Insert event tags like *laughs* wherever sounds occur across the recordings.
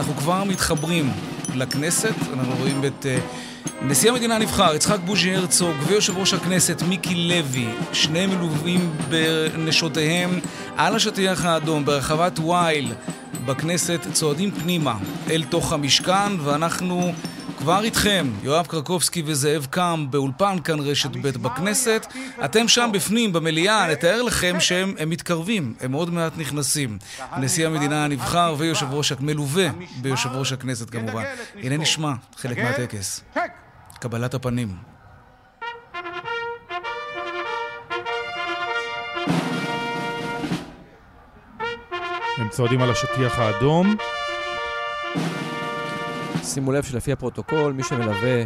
אנחנו כבר מתחברים לכנסת, אנחנו רואים את uh, נשיא המדינה הנבחר, יצחק בוז'י הרצוג, ויושב ראש הכנסת מיקי לוי, שניהם מלווים בנשותיהם על השטיח האדום ברחבת וייל בכנסת, צועדים פנימה אל תוך המשכן, ואנחנו כבר איתכם, יואב קרקובסקי וזאב קם באולפן כאן רשת ב' בכנסת. אתם שם בפנים, במליאה, נתאר לכם שהם מתקרבים, הם עוד מעט נכנסים. נשיא המדינה הנבחר ויושב ראש, מלווה ביושב ראש הכנסת כמובן. הנה נשמע חלק מהטקס. קבלת הפנים. הם צועדים על השטיח האדום. שימו לב שלפי הפרוטוקול, מי שמלווה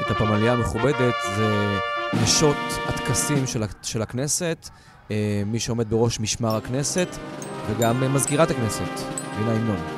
את הפמליה המכובדת זה נשות הטקסים של, של הכנסת, אה, מי שעומד בראש משמר הכנסת וגם מזכירת הכנסת, הנה ההמנון.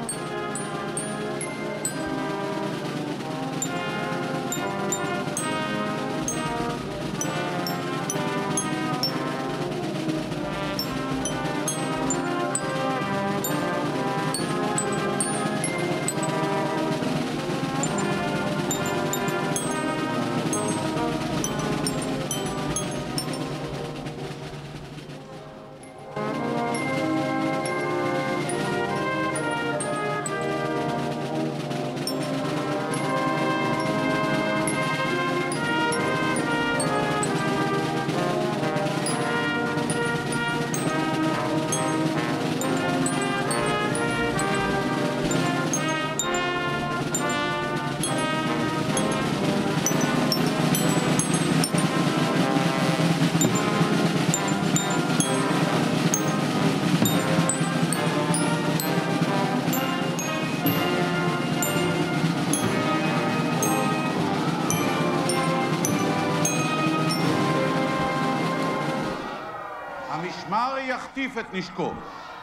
יחטיף את נשקו.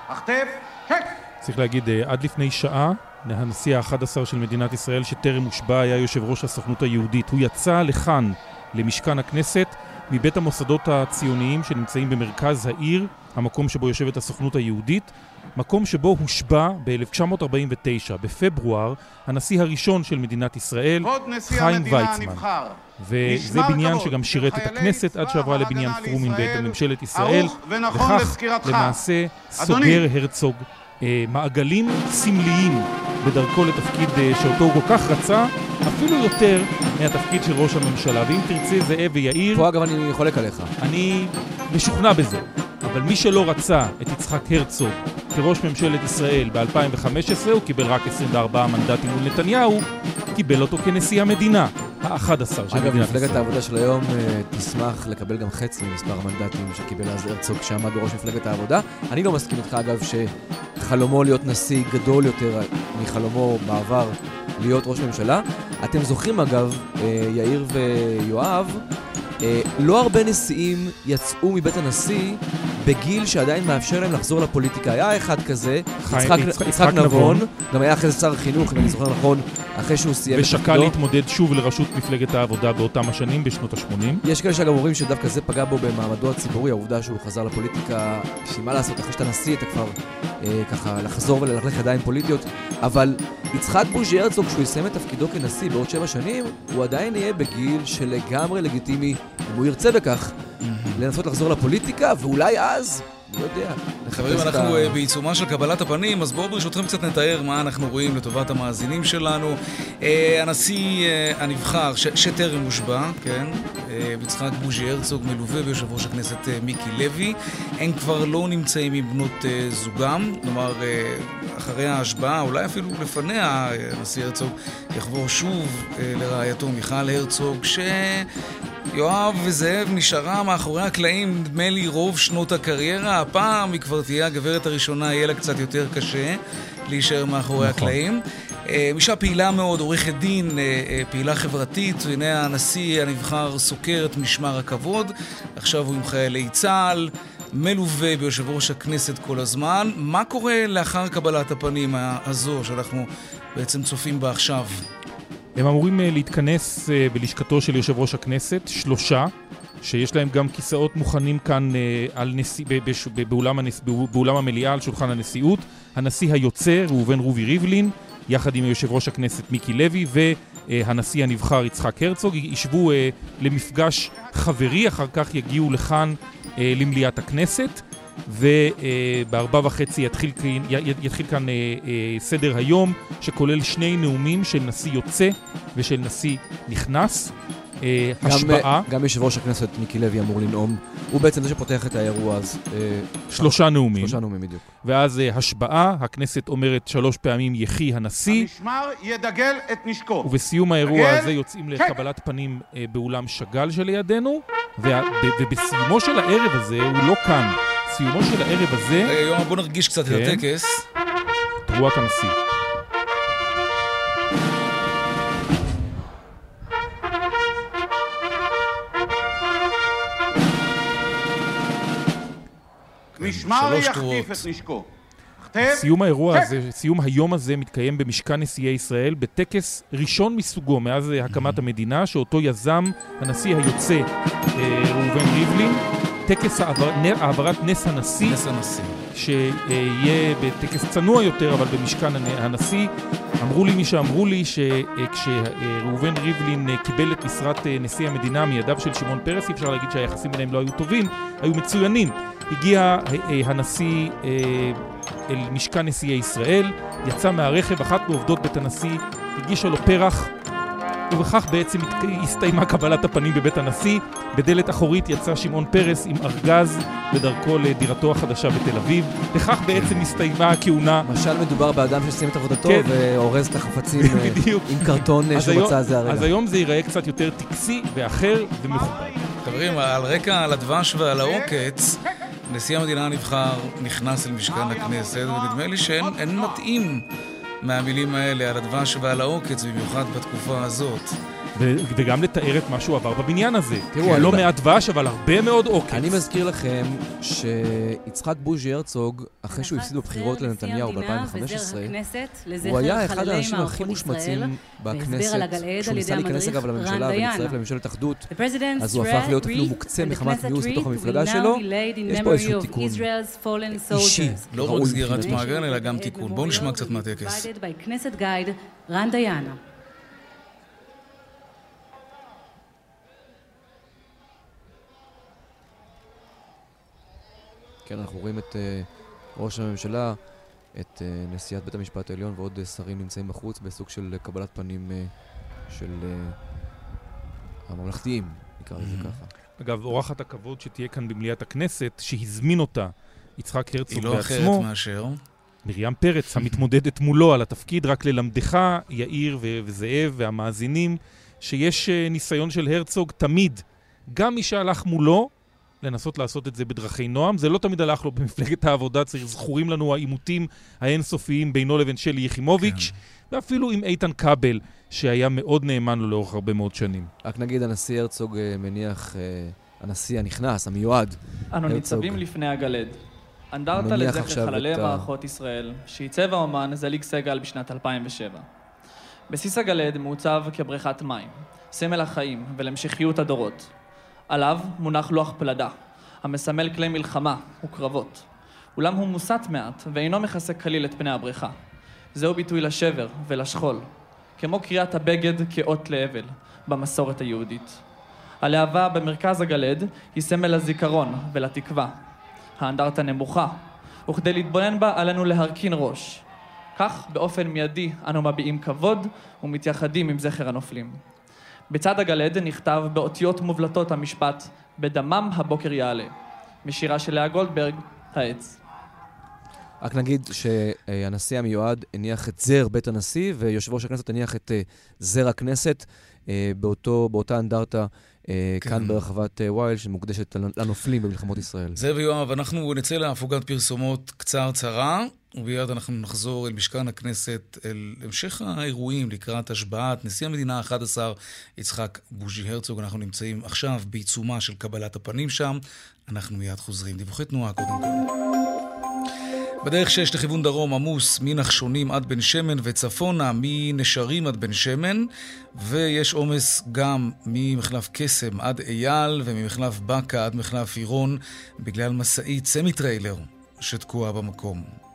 החטף, צ'ק! צריך להגיד, אה, עד לפני שעה, הנשיא ה-11 של מדינת ישראל, שטרם הושבע, היה יושב ראש הסוכנות היהודית. הוא יצא לכאן, למשכן הכנסת, מבית המוסדות הציוניים שנמצאים במרכז העיר, המקום שבו יושבת הסוכנות היהודית, מקום שבו הושבע ב-1949, בפברואר, הנשיא הראשון של מדינת ישראל, חיים ויצמן. וזה בניין שגם שירת את הכנסת עד שעברה לבניין פרומין ואת ממשלת ישראל, וכך למעשה סוגר הרצוג מעגלים סמליים בדרכו לתפקיד אה, שאותו הוא כל כך רצה, אפילו יותר מהתפקיד של ראש הממשלה. ואם תרצה, זאב ויאיר... פה אגב אני חולק עליך. אני משוכנע בזה. אבל מי שלא רצה את יצחק הרצוג כראש ממשלת ישראל ב-2015, הוא קיבל רק 24 מנדטים מול נתניהו, קיבל אותו כנשיא המדינה, ה-11 של מדינת ישראל. אגב, מפלגת העבודה של היום אה, תשמח לקבל גם חצי ממספר המנדטים שקיבל אז הרצוג כשעמד בראש מפלגת העבודה. אני לא מסכים איתך, אגב, שחלומו להיות נשיא גדול יותר מחלומו בעבר להיות ראש ממשלה. אתם זוכרים, אגב, אה, יאיר ויואב, אה, לא הרבה נשיאים יצאו מבית הנשיא בגיל שעדיין מאפשר להם לחזור לפוליטיקה. היה אחד כזה, יצחק, יצחק, יצחק נבון, גם היה אחרי זה שר החינוך, אם אני זוכר נכון, אחרי שהוא סיים את תפקידו. ושקל להתמודד שוב לראשות מפלגת העבודה באותם השנים, בשנות ה-80. יש כאלה שגם אומרים שדווקא זה פגע בו במעמדו הציבורי, העובדה שהוא חזר לפוליטיקה, שמה לעשות, אחרי שאתה נשיא אתה כבר אה, ככה לחזור וללכלך ידיים פוליטיות, אבל יצחק בוז'י הרצוג, כשהוא יסיים את תפקידו כנשיא בעוד שבע שנים, הוא עדיין יהיה בגיל שלגמרי לגיטימי, אם הוא ירצה בכך, לנסות לחזור לפוליטיקה, ואולי אז לא יודע. חברים, אנחנו ה... אה, בעיצומה של קבלת הפנים, אז בואו ברשותכם קצת נתאר מה אנחנו רואים לטובת המאזינים שלנו. אה, הנשיא אה, הנבחר, ש... שטרם הושבע, כן, אה, יצחק בוז'י הרצוג מלווה ביושב ראש הכנסת מיקי לוי. הם כבר לא נמצאים עם בנות זוגם, כלומר, אחרי ההשבעה, אולי אפילו לפניה, הנשיא הרצוג יחבור שוב לרעייתו מיכל הרצוג, ש... יואב וזאב נשארה מאחורי הקלעים, נדמה לי, רוב שנות הקריירה. הפעם היא כבר תהיה הגברת הראשונה, יהיה לה קצת יותר קשה להישאר מאחורי נכון. הקלעים. אה, אישה פעילה מאוד, עורכת דין, אה, אה, פעילה חברתית, הנה הנשיא הנבחר סוקר את משמר הכבוד, עכשיו הוא עם חיילי צה"ל, מלווה ביושב ראש הכנסת כל הזמן. מה קורה לאחר קבלת הפנים הזו שאנחנו בעצם צופים בה עכשיו? הם אמורים אה, להתכנס אה, בלשכתו של יושב ראש הכנסת, שלושה, שיש להם גם כיסאות מוכנים כאן אה, על נשיא, באולם, הנש, באולם המליאה, על שולחן הנשיאות. הנשיא היוצא, ראובן רובי ריבלין, יחד עם יושב ראש הכנסת מיקי לוי והנשיא הנבחר יצחק הרצוג, ישבו למפגש חברי, אחר כך יגיעו לכאן למליאת הכנסת. ובארבע וחצי יתחיל, יתחיל כאן סדר היום שכולל שני נאומים של נשיא יוצא ושל נשיא נכנס. אה, השפעה. גם יושב ראש הכנסת מיקי לוי אמור לנאום. הוא בעצם זה שפותח את האירוע, אז... אה, שלושה נאומים. שלושה נאומים, בדיוק. ואז אה, השבעה, הכנסת אומרת שלוש פעמים יחי הנשיא. המשמר ידגל את נשקו. ובסיום האירוע הזה יוצאים לקבלת פנים באולם שאגאל שלידינו, ובסיומו של הערב הזה, הוא לא כאן. סיומו של הערב הזה... רגע, יואב, בוא נרגיש קצת את כן. הטקס. תרועת הנשיא. משמר יחטיף את נשקו. סיום האירוע הזה, סיום היום הזה מתקיים במשכן נשיאי ישראל בטקס ראשון מסוגו מאז הקמת המדינה, שאותו יזם הנשיא היוצא אה, ראובן ריבלין. טקס העברת נס הנשיא, נס הנשיא, שיהיה בטקס צנוע יותר, אבל במשכן הנשיא. אמרו לי מי שאמרו לי שכשראובן ריבלין קיבל את משרת נשיא המדינה מידיו של שמעון פרס, אי אפשר להגיד שהיחסים ביניהם לא היו טובים, היו מצוינים. הגיע הסי אל משכן נשיאי ישראל, יצא מהרכב, אחת מעובדות בית הנשיא הגישה לו פרח ובכך בעצם הסתיימה קבלת הפנים בבית הנשיא. בדלת אחורית יצא שמעון פרס עם ארגז בדרכו לדירתו החדשה בתל אביב. בכך בעצם הסתיימה הכהונה. משל מדובר באדם שסיים את עבודתו כן. ואורז את החפצים אה, עם קרטון אה, שהוא מצא זה הרגע. אז היום זה ייראה קצת יותר טקסי ואחר ומכובד. חברים, על רקע על הדבש ועל העוקץ, נשיא המדינה הנבחר נכנס אל משכן הכנסת, ונדמה לי שאין מתאים מהמילים האלה על הדבש ועל העוקץ, במיוחד בתקופה הזאת. וגם לתאר את מה שהוא עבר בבניין הזה. תראו, לא מעט דבש, אבל הרבה מאוד עוקץ. אני מזכיר לכם שיצחק בוז'י הרצוג, אחרי שהוא הפסיד בבחירות לנתניהו ב-2015, הוא היה אחד האנשים הכי מושמצים בכנסת. כשהוא ניסה להיכנס אגב לממשלה ולהצטרף לממשלת אחדות, אז הוא הפך להיות אפילו מוקצה מחמת מיאוס בתוך המפלגה שלו. יש פה איזשהו תיקון אישי. לא רק סגירת מעגל, אלא גם תיקון. בואו נשמע קצת מהטקס. כן, אנחנו רואים את uh, ראש הממשלה, את uh, נשיאת בית המשפט העליון ועוד uh, שרים נמצאים בחוץ בסוג של קבלת פנים uh, של uh, הממלכתיים, נקרא לזה mm-hmm. ככה. אגב, אורחת הכבוד שתהיה כאן במליאת הכנסת, שהזמין אותה יצחק הרצוג בעצמו. היא לא אחרת מאשר. מרים פרץ, המתמודדת מולו על התפקיד, רק ללמדך, יאיר ו- וזאב והמאזינים, שיש ניסיון של הרצוג תמיד, גם מי שהלך מולו לנסות לעשות את זה בדרכי נועם. זה לא תמיד הלך לו במפלגת העבודה, צריך, זכורים לנו העימותים האינסופיים בינו לבין שלי יחימוביץ', כן. ואפילו עם איתן כבל, שהיה מאוד נאמן לו לאורך הרבה מאוד שנים. רק נגיד, הנשיא הרצוג אה, מניח, אה, הנשיא הנכנס, המיועד, אנו ניצבים לפני הגלד. אנדרטה לזכר חללי מערכות ישראל, שעיצב האומן זליג סגל בשנת 2007. בסיס הגלד מעוצב כבריכת מים, סמל החיים ולהמשכיות הדורות. עליו מונח לוח פלדה, המסמל כלי מלחמה וקרבות. אולם הוא מוסט מעט, ואינו מכסה כליל את פני הבריכה. זהו ביטוי לשבר ולשכול, כמו קריאת הבגד כאות לאבל, במסורת היהודית. הלהבה במרכז הגלד היא סמל לזיכרון ולתקווה. האנדרטה נמוכה, וכדי להתבונן בה עלינו להרכין ראש. כך, באופן מיידי, אנו מביעים כבוד ומתייחדים עם זכר הנופלים. בצד הגלד נכתב באותיות מובלטות המשפט "בדמם הבוקר יעלה", משירה של לאה גולדברג, העץ. רק נגיד שהנשיא המיועד הניח את זר בית הנשיא, ויושב ראש הכנסת הניח את אה, זר הכנסת אה, באותו, באותה אנדרטה אה, כן. כאן ברחבת וייל, שמוקדשת לנופלים במלחמות ישראל. זאב ויואב, אנחנו נצא להפוגת פרסומות קצרצרה. וביד אנחנו נחזור אל משכן הכנסת, אל המשך האירועים לקראת השבעת נשיא המדינה ה-11, יצחק בוז'י הרצוג. אנחנו נמצאים עכשיו בעיצומה של קבלת הפנים שם. אנחנו מיד חוזרים. דיווחי תנועה קודם כל. בדרך 6 לכיוון דרום עמוס מנחשונים עד בן שמן וצפונה מנשרים עד בן שמן ויש עומס גם ממחלף קסם עד אייל וממחלף בקה עד מחלף עירון בגלל משאית סמי טריילר שתקועה במקום.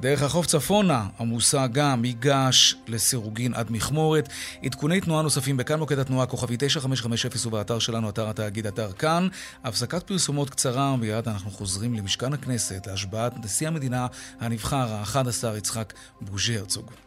דרך החוף צפונה עמוסה גם היא לסירוגין עד מכמורת. עדכוני תנועה נוספים בכאן מוקד התנועה כוכבי 9550 ובאתר שלנו, אתר התאגיד, אתר כאן. הפסקת פרסומות קצרה, מיד אנחנו חוזרים למשכן הכנסת להשבעת נשיא המדינה הנבחר, ה-11 יצחק בוז'י הרצוג.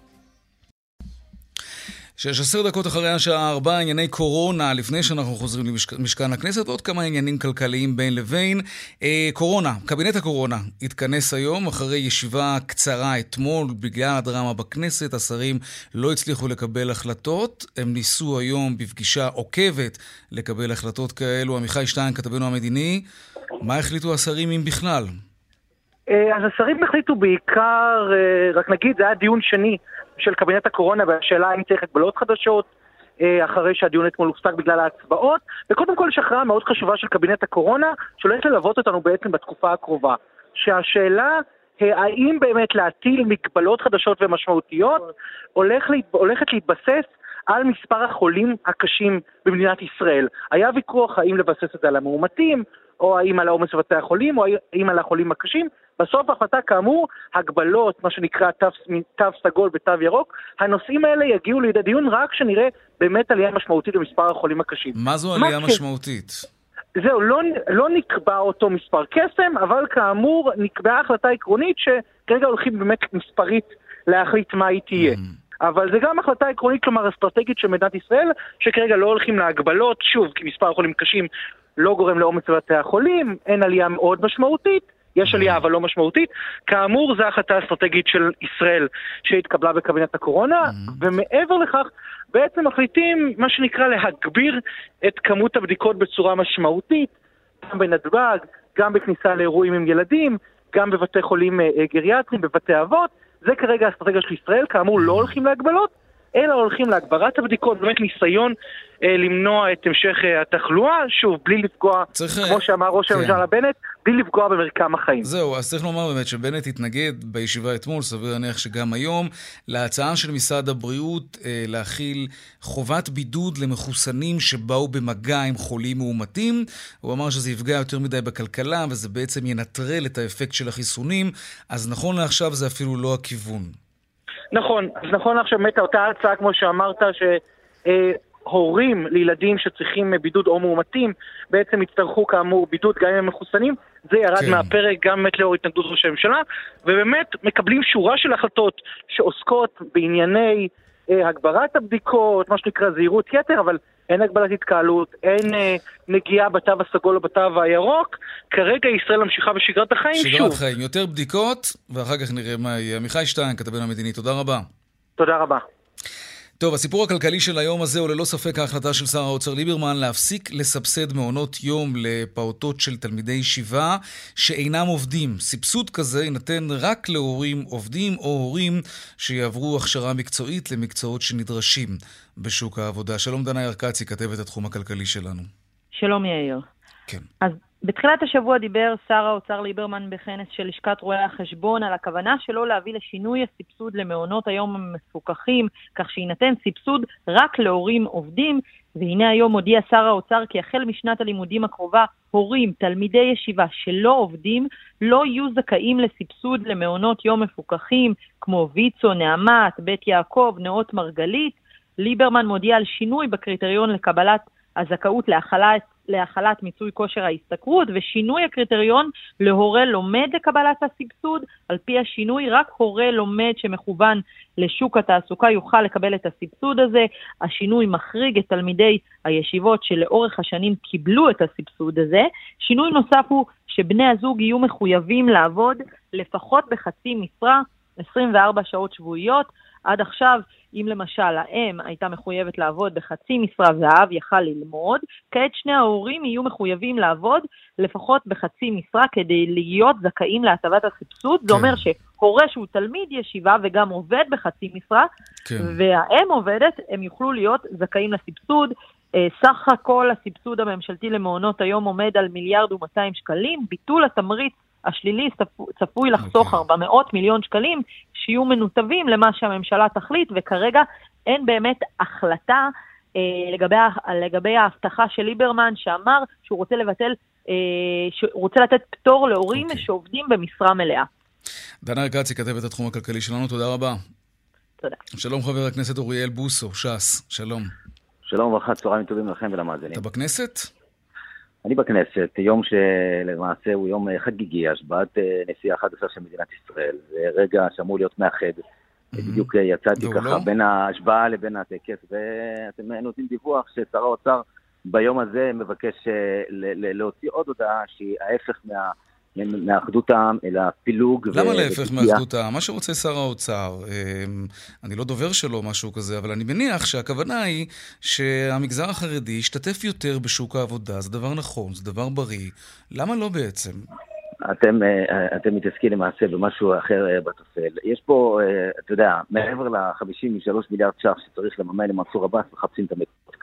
16 דקות אחרי השעה 4, ענייני קורונה, לפני שאנחנו חוזרים למשכן הכנסת, עוד כמה עניינים כלכליים בין לבין. אה, קורונה, קבינט הקורונה התכנס היום אחרי ישיבה קצרה אתמול, בגלל הדרמה בכנסת, השרים לא הצליחו לקבל החלטות. הם ניסו היום בפגישה עוקבת לקבל החלטות כאלו. עמיחי שטיין, כתבנו המדיני, מה החליטו השרים אם בכלל? אה, אז השרים החליטו בעיקר, אה, רק נגיד, זה היה דיון שני. של קבינט הקורונה והשאלה האם צריך הגבלות חדשות אה, אחרי שהדיון אתמול הופסק בגלל ההצבעות, וקודם כל יש הכרעה מאוד חשובה של קבינט הקורונה, שהולכת ללוות אותנו בעצם בתקופה הקרובה. שהשאלה אה, האם באמת להטיל מגבלות חדשות ומשמעותיות הולך, הולכת להתבסס על מספר החולים הקשים במדינת ישראל. היה ויכוח האם לבסס את זה על המאומתים, או האם על העומס בבתי החולים, או האם על החולים הקשים. בסוף ההחלטה כאמור, הגבלות, מה שנקרא תו, תו סגול ותו ירוק, הנושאים האלה יגיעו לידי דיון רק כשנראה באמת עלייה משמעותית במספר החולים הקשים. מה זו עלייה מה משמעותית? זהו, לא, לא נקבע אותו מספר קסם, אבל כאמור נקבעה החלטה עקרונית שכרגע הולכים באמת מספרית להחליט מה היא תהיה. Mm. אבל זה גם החלטה עקרונית, כלומר אסטרטגית של מדינת ישראל, שכרגע לא הולכים להגבלות, שוב, כי מספר החולים קשים לא גורם לעומס בבתי החולים, אין עלייה מאוד משמעותית, יש עלייה אבל לא משמעותית. כאמור, זו החלטה אסטרטגית של ישראל שהתקבלה בקבינט הקורונה, mm-hmm. ומעבר לכך, בעצם מחליטים, מה שנקרא, להגביר את כמות הבדיקות בצורה משמעותית, גם בנתב"ג, גם בכניסה לאירועים עם ילדים, גם בבתי חולים אה, גריאטריים, בבתי אבות. זה כרגע האסטרטגיה של ישראל, כאמור לא הולכים להגבלות, אלא הולכים להגברת הבדיקות, באמת ניסיון אה, למנוע את המשך אה, התחלואה, שוב, בלי לפגוע, צריך... כמו שאמר ראש כן. הממשלה בנט, בלי לפגוע במרקם החיים. זהו, אז צריך לומר באמת שבנט התנגד בישיבה אתמול, סביר להניח שגם היום, להצעה של משרד הבריאות אה, להכיל חובת בידוד למחוסנים שבאו במגע עם חולים מאומתים. הוא אמר שזה יפגע יותר מדי בכלכלה וזה בעצם ינטרל את האפקט של החיסונים, אז נכון לעכשיו זה אפילו לא הכיוון. נכון, אז נכון עכשיו באמת אותה הצעה, כמו שאמרת, שהורים לילדים שצריכים בידוד או מאומתים, בעצם יצטרכו כאמור בידוד גם אם הם מחוסנים, זה ירד כן. מהפרק גם באמת לאור התנגדות ראש הממשלה, ובאמת מקבלים שורה של החלטות שעוסקות בענייני אה, הגברת הבדיקות, מה שנקרא זהירות יתר, אבל אין הגבלת התקהלות, אין אה, נגיעה בתו הסגול או בתו הירוק. כרגע ישראל ממשיכה בשגרת החיים שגרת שוב. שגרת חיים, יותר בדיקות, ואחר כך נראה מה יהיה. עמיחי שטיין, כתבנו המדיני, תודה רבה. תודה רבה. טוב, הסיפור הכלכלי של היום הזה הוא ללא ספק ההחלטה של שר האוצר ליברמן להפסיק לסבסד מעונות יום לפעוטות של תלמידי ישיבה שאינם עובדים. סבסוד כזה יינתן רק להורים עובדים או הורים שיעברו הכשרה מקצועית למקצועות שנדרשים בשוק העבודה. שלום דנה ירקצי, כתבת התחום הכלכלי שלנו. שלום יאיר. כן. אז בתחילת השבוע דיבר שר האוצר ליברמן בכנס של לשכת רואי החשבון על הכוונה שלו להביא לשינוי הסבסוד למעונות היום המפוקחים, כך שיינתן סבסוד רק להורים עובדים, והנה היום הודיע שר האוצר כי החל משנת הלימודים הקרובה, הורים, תלמידי ישיבה שלא עובדים, לא יהיו זכאים לסבסוד למעונות יום מפוקחים, כמו ויצו, נעמת, בית יעקב, נאות מרגלית. ליברמן מודיע על שינוי בקריטריון לקבלת הזכאות להחלת להחלת מיצוי כושר ההשתכרות ושינוי הקריטריון להורה לומד לקבלת הסבסוד. על פי השינוי, רק הורה לומד שמכוון לשוק התעסוקה יוכל לקבל את הסבסוד הזה. השינוי מחריג את תלמידי הישיבות שלאורך השנים קיבלו את הסבסוד הזה. שינוי נוסף הוא שבני הזוג יהיו מחויבים לעבוד לפחות בחצי משרה, 24 שעות שבועיות. עד עכשיו, אם למשל האם הייתה מחויבת לעבוד בחצי משרה והאב יכל ללמוד, כעת שני ההורים יהיו מחויבים לעבוד לפחות בחצי משרה כדי להיות זכאים להטבת הסבסוד. כן. זה אומר שהורה שהוא תלמיד ישיבה וגם עובד בחצי משרה, כן. והאם עובדת, הם יוכלו להיות זכאים לסבסוד. אה, סך הכל הסבסוד הממשלתי למעונות היום עומד על מיליארד ומאתיים שקלים, ביטול התמריץ השלילי צפוי לחסוך okay. אוקיי. 400 מיליון שקלים שיהיו מנותבים למה שהממשלה תחליט, וכרגע אין באמת החלטה אה, לגבי, לגבי ההבטחה של ליברמן שאמר שהוא רוצה לבטל, אה, שהוא רוצה לתת פטור להורים okay. אוקיי. שעובדים במשרה מלאה. דנה ארקצי, כתבת התחום הכלכלי שלנו, תודה רבה. תודה. שלום חבר הכנסת אוריאל בוסו, ש"ס, שלום. שלום וברכה, צהריים טובים לכם ולמאזינים. אתה בכנסת? אני בכנסת, יום שלמעשה הוא יום חגיגי, השבעת אה, נשיא ה-11 של מדינת ישראל. זה רגע שאמור להיות מאחד. בדיוק יצאתי ככה? בין ההשבעה לבין הטקס, ואתם נותנים דיווח ששר האוצר ביום הזה מבקש אה, להוציא עוד הודעה שהיא ההפך מה... מאחדות העם, אלא פילוג. למה להפך מאחדות העם? מה שרוצה שר האוצר, אמ, אני לא דובר שלו, משהו כזה, אבל אני מניח שהכוונה היא שהמגזר החרדי ישתתף יותר בשוק העבודה, זה דבר נכון, זה דבר בריא. למה לא בעצם? אתם, אה, אתם מתעסקים למעשה במשהו אחר אה, בתופל. יש פה, אה, אתה יודע, מעבר ל-53 מיליארד ש"ח שצריך לממן למנסור עבאס, מחפשים את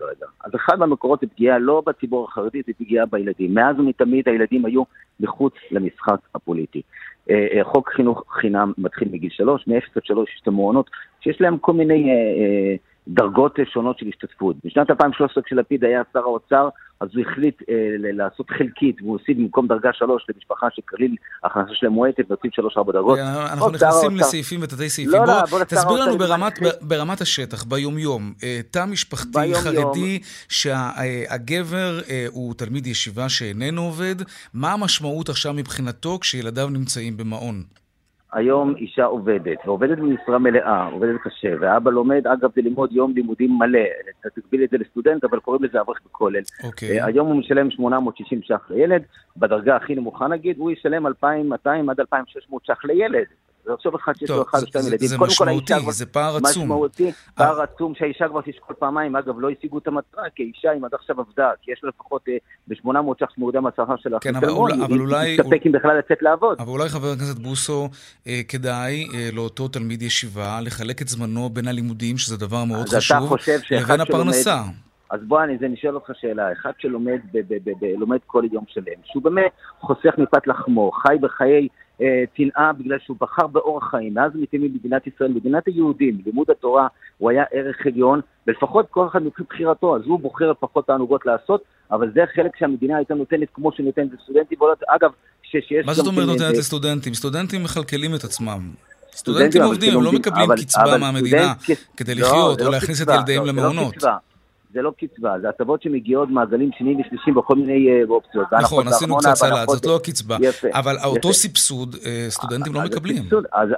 כרגע. אז אחד מהמקורות זה פגיעה לא בציבור החרדי, זה פגיעה בילדים. מאז ומתמיד הילדים היו מחוץ למשחק הפוליטי. חוק חינוך חינם מתחיל מגיל שלוש, מ-0 עד 3 יש את המעונות שיש להם כל מיני... דרגות שונות של השתתפות. בשנת 2013 כשלפיד היה שר האוצר, אז הוא החליט אה, לעשות חלקית, והוא הוסיף במקום דרגה שלוש למשפחה שכליל הכנסה שלהם מועטת, והוסיף שלוש-ארבע דרגות. אנחנו נכנסים לסעיפים ותתי סעיפים. לא, לא, בוא תסביר לנו ברמת, ברמת השטח, ביומיום, אה, תא משפחתי ביום חרדי, יום. שהגבר אה, הוא תלמיד ישיבה שאיננו עובד, מה המשמעות עכשיו מבחינתו כשילדיו נמצאים במעון? היום אישה עובדת, ועובדת במשרה מלאה, עובדת קשה, ואבא לומד, אגב, זה ללמוד יום לימודים מלא. אתה תגביל את זה לסטודנט, אבל קוראים לזה אברך בכולל. אוקיי. Okay. היום הוא משלם 860 ש"ח לילד, בדרגה הכי נמוכה נגיד, הוא ישלם 2,200 עד 2,600 ש"ח לילד. ועכשיו אחד שיש לו אחד או שתיים ילדים. זה משמעותי, זה פער עצום. משמעותי, פער עצום שהאישה כבר תשקול פעמיים. אגב, לא השיגו את המטרה, כי האישה, אם עד עכשיו עבדה, כי יש לה לפחות אה, ב-800 ש"ח שמורדה מהשכר שלה. כן, אבל אולי... היא תסתפק אם בכלל לצאת לעבוד. אבל אולי חבר הכנסת בוסו, אה, כדאי אה, לאותו תלמיד ישיבה לחלק את זמנו בין הלימודים, שזה דבר מאוד חשוב, לבין הפרנסה. אז בוא, אני נשאל אותך שאלה. אחד שלומד לומד כל יום שלם, שהוא באמת חוסך מפת לחמו, חי בחיי צנעה אה, בגלל שהוא בחר באורח חיים. מאז ומתמיד במדינת ישראל, מדינת היהודים, לימוד התורה הוא היה ערך עליון, ולפחות כל אחד מבחינת בחירתו, אז הוא בוחר לפחות תענוגות לעשות, אבל זה חלק שהמדינה הייתה נותנת כמו שנותנת לסטודנטים. אגב, שיש מה זאת אומרת נותנת לסטודנטים? סטודנטים מכלכלים את עצמם. סטודנטים עובדים, הם לא מקבלים קצבה מהמדינה כדי לא, לחיות או לא להכניס את ילדיהם לא, למעונות. זה לא קצבה, זה הטבות שמגיעות מעגלים שניים ושלישים בכל מיני אה, אופציות. נכון, עשינו קצת סלט, זאת לא הקצבה. יפה. אבל. אותו סבסוד, אה, סטודנטים לא מקבלים. הסבסוד, אז,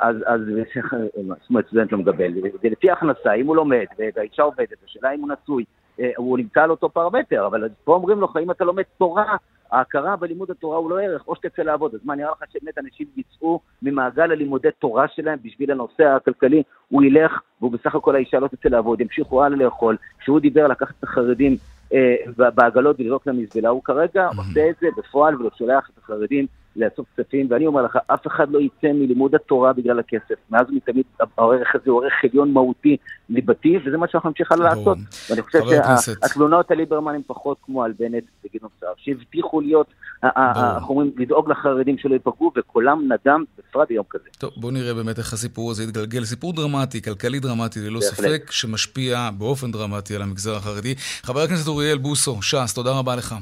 סטודנט לא מקבל. זה לפי הכנסה, אם הוא לומד, והאישה עובדת, השאלה אם הוא נשוי, אה, הוא נמצא על אותו פרמטר, אבל פה אומרים לו, אם אתה לומד תורה, ההכרה בלימוד התורה הוא לא ערך, או שתצא לעבוד. אז מה, נראה לך שבאמת אנשים יצאו ממעגל הלימודי תורה שלהם בשביל הנושא הכלכלי, הוא ילך, והוא בסך הכל האישה לא תצא לעבוד, ימשיכו הלאה לאכול. כשהוא דיבר לקחת את החרדים אה, בעגלות ולזרוק למזבלה, הוא כרגע עושה את זה בפועל ולא שולח את החרדים לאסוף כספים, ואני אומר לך, אף אחד לא יצא מלימוד התורה בגלל הכסף. מאז ומתמיד הערך הזה הוא ערך עליון מהותי ליבתי, וזה מה שאנחנו נמשיך הלאה לעשות. ואני חושב שהתלונות על ליברמן הן פחות כמו על בנט וגדעון סער, שהבטיחו להיות, אנחנו אומרים, לדאוג לחרדים שלא ייפגעו, וקולם נדם, בפרט ביום כזה. טוב, בואו נראה באמת איך הסיפור הזה יתגלגל. סיפור דרמטי, כלכלי דרמטי, ללא ספק, שמשפיע באופן דרמטי על המגזר החרדי. חבר הכנסת אוריאל בוסו, ש"ס, תודה רבה לך.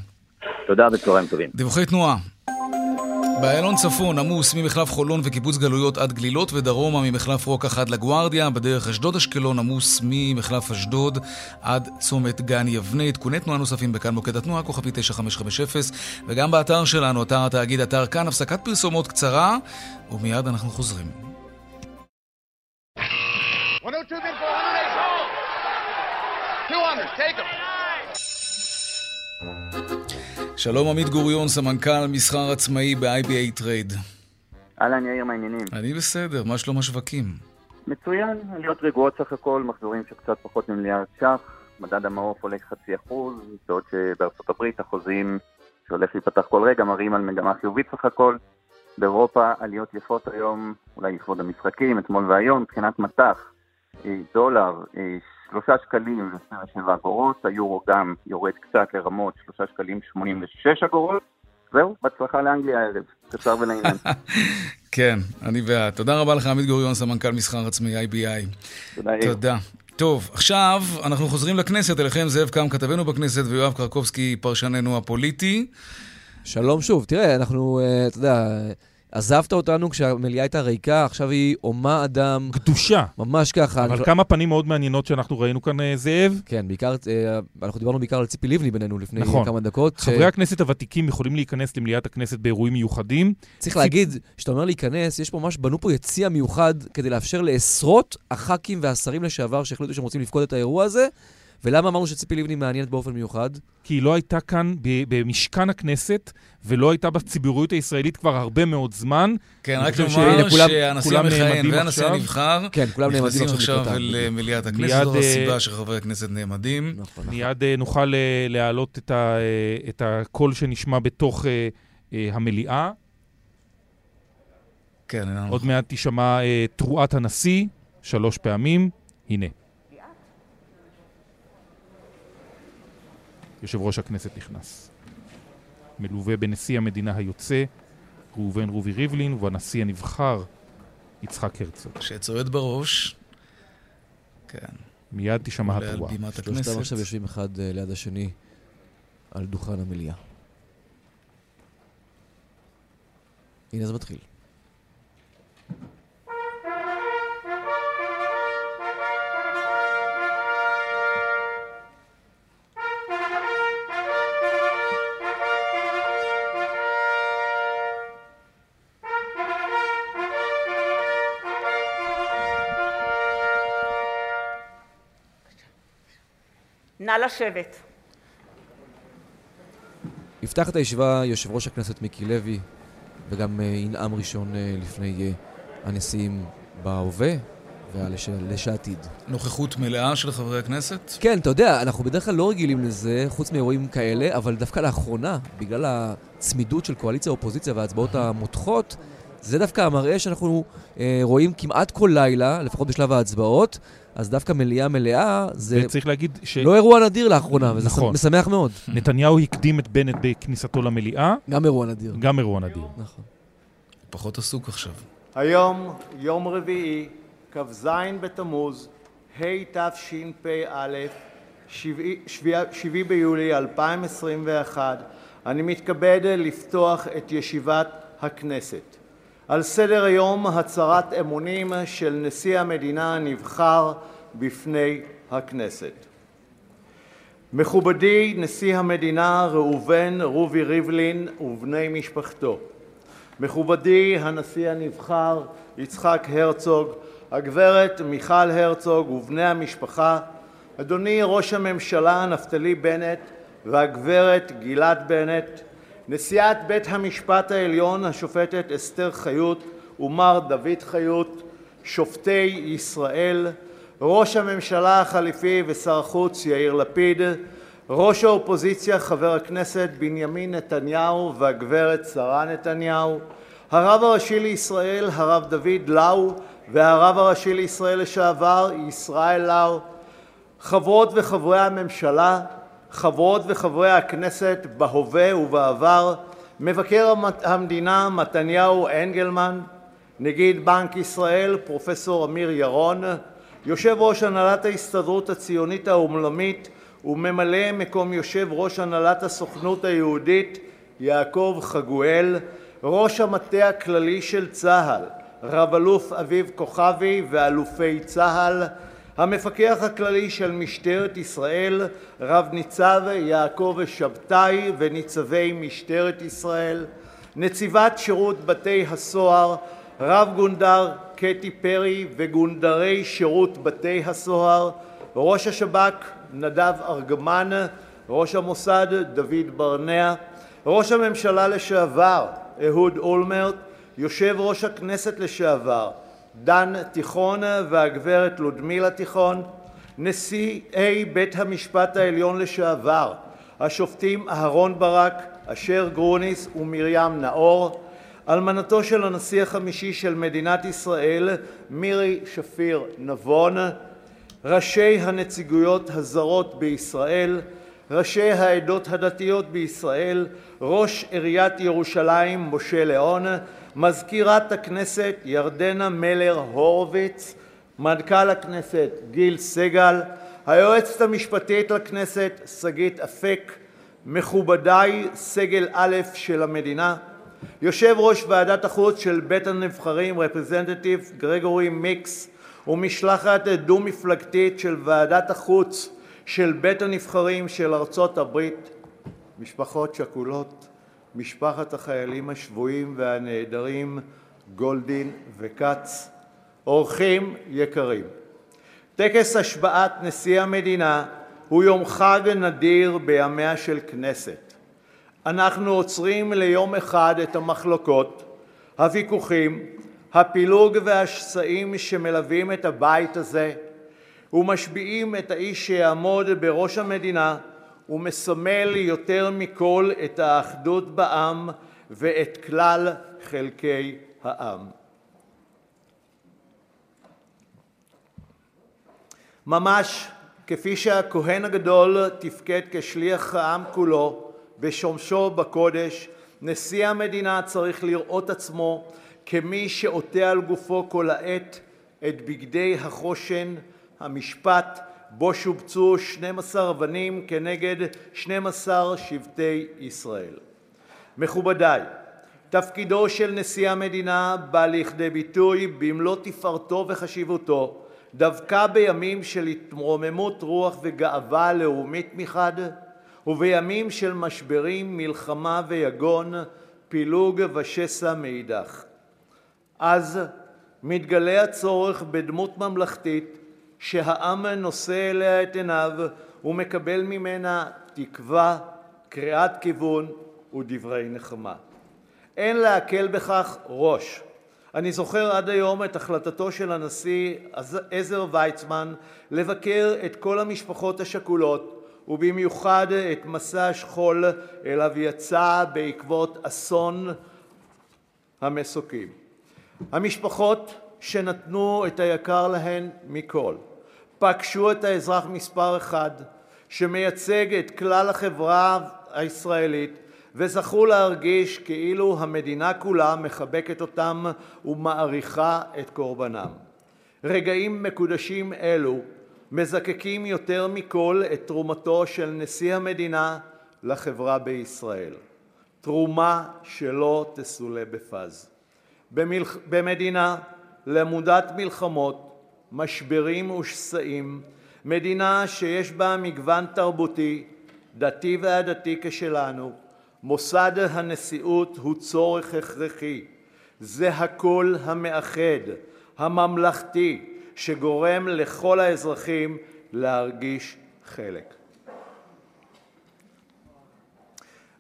תודה וצהריים טובים. דיווחי תנועה. באיילון צפון עמוס ממחלף חולון וקיבוץ גלויות עד גלילות ודרומה ממחלף רוקח עד לגוארדיה. בדרך אשדוד אשקלון עמוס ממחלף אשדוד עד צומת גן יבנה. עדכוני תנועה נוספים בכאן מוקד התנועה, כוכבי 9550 וגם באתר שלנו, אתר התאגיד, אתר כאן, הפסקת פרסומות קצרה ומיד אנחנו חוזרים. 102, 200, take them. שלום עמית גוריון, סמנכ"ל מסחר עצמאי ב- IBI Trade. אהלן יאיר, מה העניינים? אני בסדר, מה שלום השווקים? מצוין, עליות רגועות סך הכל, מחזורים של קצת פחות ממיליארד ש"ח, מדד המעוף עולה חצי אחוז, בעוד שבארצות הברית החוזים שהולך להיפתח כל רגע מראים על מגמה חיובית סך הכל. באירופה עליות יפות היום, אולי לכבוד המשחקים, אתמול והיום, מבחינת מטח, אה, דולר, אה, שלושה שקלים ו-27 אגורות, היורו גם יורד קצת לרמות שלושה שקלים 86 אגורות. זהו, בהצלחה לאנגליה הערב, קצר ולעניין. *laughs* כן, אני בעד. תודה רבה לך, עמית גוריון, סמנכ"ל מסחר עצמי IBI. תודה. תודה. טוב, עכשיו אנחנו חוזרים לכנסת, אליכם זאב קם, כתבנו בכנסת, ויואב קרקובסקי, פרשננו הפוליטי. שלום שוב. תראה, אנחנו, אה, אתה יודע... עזבת אותנו כשהמליאה הייתה ריקה, עכשיו היא הומה אדם. קדושה. ממש ככה. אבל כמה פנים מאוד מעניינות שאנחנו ראינו כאן, אה, זאב. כן, בעיקר, אה, אנחנו דיברנו בעיקר על ציפי לבני בינינו לפני נכון. כמה דקות. חברי ש... הכנסת הוותיקים יכולים להיכנס למליאת הכנסת באירועים מיוחדים. צריך ציפ... להגיד, כשאתה אומר להיכנס, יש פה ממש, בנו פה יציע מיוחד כדי לאפשר לעשרות הח"כים והשרים לשעבר שהחליטו שהם רוצים לפקוד את האירוע הזה. ולמה אמרנו שציפי לבני מעניינת באופן מיוחד? כי היא לא הייתה כאן במשכן הכנסת, ולא הייתה בציבוריות הישראלית כבר הרבה מאוד זמן. כן, רק לומר שהנשיא המכהן והנשיא הנבחר כן, כולם נכנסים עכשיו אל אה, מליאת הכנסת, זו הסיבה אה, שחברי הכנסת נעמדים. נכון. מיד אה, נוכל להעלות את הקול שנשמע בתוך המליאה. כן, עוד מעט תישמע תרועת הנשיא, שלוש פעמים. הנה. יושב ראש הכנסת נכנס. מלווה בנשיא המדינה היוצא, ראובן רובי ריבלין, ובנשיא הנבחר, יצחק הרצוג. שצועד בראש, כן. מיד תשמע התרועה. שלושתם עכשיו יושבים אחד אה, ליד השני על דוכן המליאה. הנה זה מתחיל. לשבת. יפתח את הישיבה יושב ראש הכנסת מיקי לוי, וגם אה, ינאם ראשון אה, לפני אה, הנשיאים בהווה ולש העתיד. נוכחות מלאה של חברי הכנסת? כן, אתה יודע, אנחנו בדרך כלל לא רגילים לזה, חוץ מאירועים כאלה, אבל דווקא לאחרונה, בגלל הצמידות של קואליציה-אופוזיציה וההצבעות המותחות, זה דווקא המראה שאנחנו אה, רואים כמעט כל לילה, לפחות בשלב ההצבעות, אז דווקא מליאה מלאה, זה וצריך להגיד ש... לא אירוע נדיר לאחרונה, וזה נכון. משמח מאוד. נתניהו הקדים את בנט בכניסתו למליאה. גם אירוע נדיר. גם אירוע נדיר. נכון. פחות עסוק עכשיו. היום, יום רביעי, כ"ז בתמוז, התשפ"א, 7 ביולי 2021, אני מתכבד לפתוח את ישיבת הכנסת. על סדר-היום הצהרת אמונים של נשיא המדינה הנבחר בפני הכנסת. מכובדי נשיא המדינה ראובן רובי ריבלין ובני משפחתו, מכובדי הנשיא הנבחר יצחק הרצוג, הגברת מיכל הרצוג ובני המשפחה, אדוני ראש הממשלה נפתלי בנט והגברת גילת בנט, נשיאת בית-המשפט העליון השופטת אסתר חיות ומר דוד חיות, שופטי ישראל, ראש הממשלה החליפי ושר החוץ יאיר לפיד, ראש האופוזיציה חבר הכנסת בנימין נתניהו והגברת שרה נתניהו, הרב הראשי לישראל הרב דוד לאו והרב הראשי לישראל לשעבר ישראל לאו, חברות וחברי הממשלה, חברות וחברי הכנסת בהווה ובעבר, מבקר המדינה מתניהו אנגלמן, נגיד בנק ישראל פרופסור אמיר ירון, יושב ראש הנהלת ההסתדרות הציונית העולמית וממלא מקום יושב ראש הנהלת הסוכנות היהודית יעקב חגואל, ראש המטה הכללי של צה"ל רב-אלוף אביב כוכבי ואלופי צה"ל, המפקח הכללי של משטרת ישראל רב-ניצב יעקב שבתאי וניצבי משטרת ישראל, נציבת שירות בתי-הסוהר רב-גונדר קטי פרי וגונדרי שירות בתי-הסוהר, ראש השב"כ נדב ארגמן, ראש המוסד דוד ברנע, ראש הממשלה לשעבר אהוד אולמרט, יושב ראש הכנסת לשעבר דן תיכון והגברת לודמילה תיכון, נשיאי בית-המשפט העליון לשעבר השופטים אהרן ברק, אשר גרוניס ומרים נאור, אלמנתו של הנשיא החמישי של מדינת ישראל מירי שפיר נבון, ראשי הנציגויות הזרות בישראל, ראשי העדות הדתיות בישראל, ראש עיריית ירושלים משה ליאון, מזכירת הכנסת ירדנה מלר הורוביץ, מנכ"ל הכנסת גיל סגל, היועצת המשפטית לכנסת שגית אפק, מכובדי סגל א' של המדינה, יושב ראש ועדת החוץ של בית הנבחרים רפרזנטטיב גרגורי מיקס ומשלחת דו-מפלגתית של ועדת החוץ של בית הנבחרים של ארצות הברית, משפחות שכולות, משפחת החיילים השבויים והנעדרים גולדין וכץ, אורחים יקרים, טקס השבעת נשיא המדינה הוא יום חג נדיר בימיה של כנסת. אנחנו עוצרים ליום אחד את המחלוקות, הוויכוחים, הפילוג והשסעים שמלווים את הבית הזה ומשביעים את האיש שיעמוד בראש המדינה ומסמל יותר מכל את האחדות בעם ואת כלל חלקי העם. ממש כפי שהכהן הגדול תפקד כשליח העם כולו בשמשו בקודש, נשיא המדינה צריך לראות עצמו כמי שעוטה על גופו כל העת את בגדי החושן, המשפט, בו שובצו 12 אבנים כנגד 12 שבטי ישראל. מכובדיי, תפקידו של נשיא המדינה בא לכדי ביטוי במלוא תפארתו וחשיבותו דווקא בימים של התרוממות רוח וגאווה לאומית מחד ובימים של משברים, מלחמה ויגון, פילוג ושסע מאידך. אז מתגלה הצורך בדמות ממלכתית שהעם נושא אליה את עיניו ומקבל ממנה תקווה, קריאת כיוון ודברי נחמה. אין להקל בכך ראש. אני זוכר עד היום את החלטתו של הנשיא עזר ויצמן לבקר את כל המשפחות השכולות ובמיוחד את מסע השכול אליו יצא בעקבות אסון המסוקים. המשפחות שנתנו את היקר להן מכל פגשו את האזרח מספר אחד שמייצג את כלל החברה הישראלית וזכו להרגיש כאילו המדינה כולה מחבקת אותם ומעריכה את קורבנם. רגעים מקודשים אלו מזקקים יותר מכול את תרומתו של נשיא המדינה לחברה בישראל, תרומה שלא תסולא בפז. במדינה למודת מלחמות, משברים ושסעים, מדינה שיש בה מגוון תרבותי, דתי ועדתי כשלנו, מוסד הנשיאות הוא צורך הכרחי. זה הקול המאחד, הממלכתי, שגורם לכל האזרחים להרגיש חלק.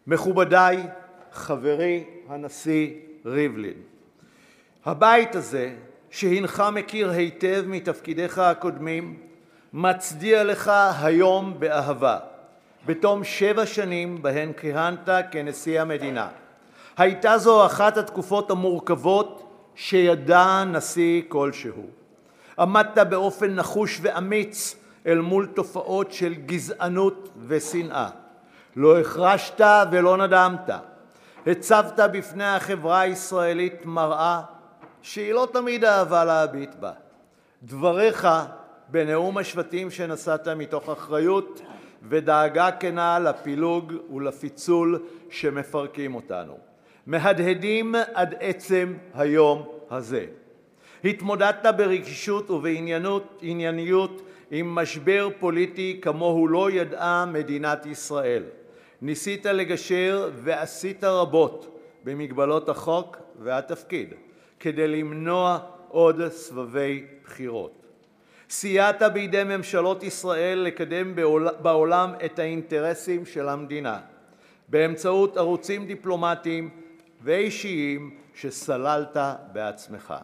מכובדי, חברי הנשיא ריבלין, הבית הזה, שהנך מכיר היטב מתפקידיך הקודמים, מצדיע לך היום באהבה. בתום שבע שנים בהן כיהנת כנשיא המדינה. הייתה זו אחת התקופות המורכבות שידע נשיא כלשהו. עמדת באופן נחוש ואמיץ אל מול תופעות של גזענות ושנאה. לא החרשת ולא נדמת. הצבת בפני החברה הישראלית מראה שהיא לא תמיד אהבה להביט בה. דבריך בנאום השבטים שנשאת מתוך אחריות ודאגה כנה לפילוג ולפיצול שמפרקים אותנו, מהדהדים עד עצם היום הזה. התמודדת ברגישות ובענייניות עם משבר פוליטי כמוהו לא ידעה מדינת ישראל. ניסית לגשר ועשית רבות במגבלות החוק והתפקיד כדי למנוע עוד סבבי בחירות. סייעת בידי ממשלות ישראל לקדם בעולם את האינטרסים של המדינה באמצעות ערוצים דיפלומטיים ואישיים שסללת בעצמך.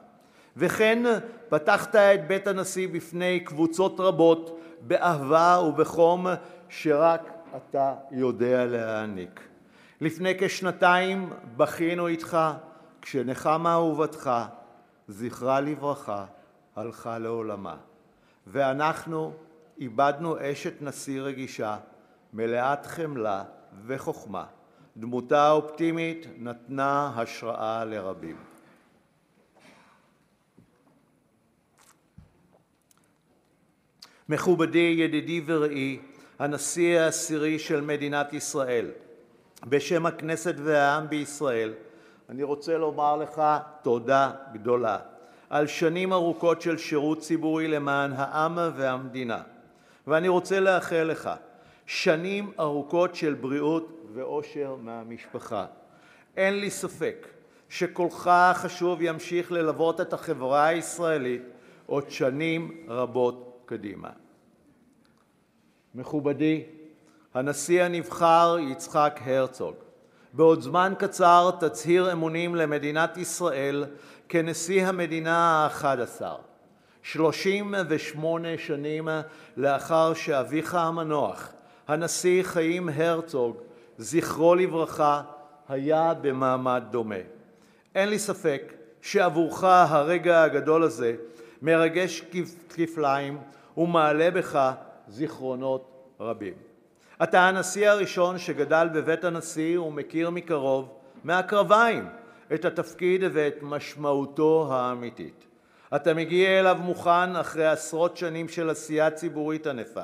וכן פתחת את בית הנשיא בפני קבוצות רבות באהבה ובחום שרק אתה יודע להעניק. לפני כשנתיים בכינו איתך כשנחמה אהובתך, זכרה לברכה, הלכה לעולמה. ואנחנו איבדנו אשת נשיא רגישה, מלאת חמלה וחוכמה. דמותה האופטימית נתנה השראה לרבים. מכובדי, ידידי ורעי, הנשיא העשירי של מדינת ישראל, בשם הכנסת והעם בישראל, אני רוצה לומר לך תודה גדולה על שנים ארוכות של שירות ציבורי למען העם והמדינה, ואני רוצה לאחל לך שנים ארוכות של בריאות ואושר מהמשפחה. אין לי ספק שקולך החשוב ימשיך ללוות את החברה הישראלית עוד שנים רבות קדימה. מכובדי הנשיא הנבחר יצחק הרצוג, בעוד זמן קצר תצהיר אמונים למדינת ישראל כנשיא המדינה האחד עשר, שלושים ושמונה שנים לאחר שאביך המנוח, הנשיא חיים הרצוג, זכרו לברכה, היה במעמד דומה. אין לי ספק שעבורך הרגע הגדול הזה מרגש כפליים ומעלה בך זיכרונות רבים. אתה הנשיא הראשון שגדל בבית הנשיא ומכיר מקרוב, מהקרביים, את התפקיד ואת משמעותו האמיתית. אתה מגיע אליו מוכן אחרי עשרות שנים של עשייה ציבורית ענפה.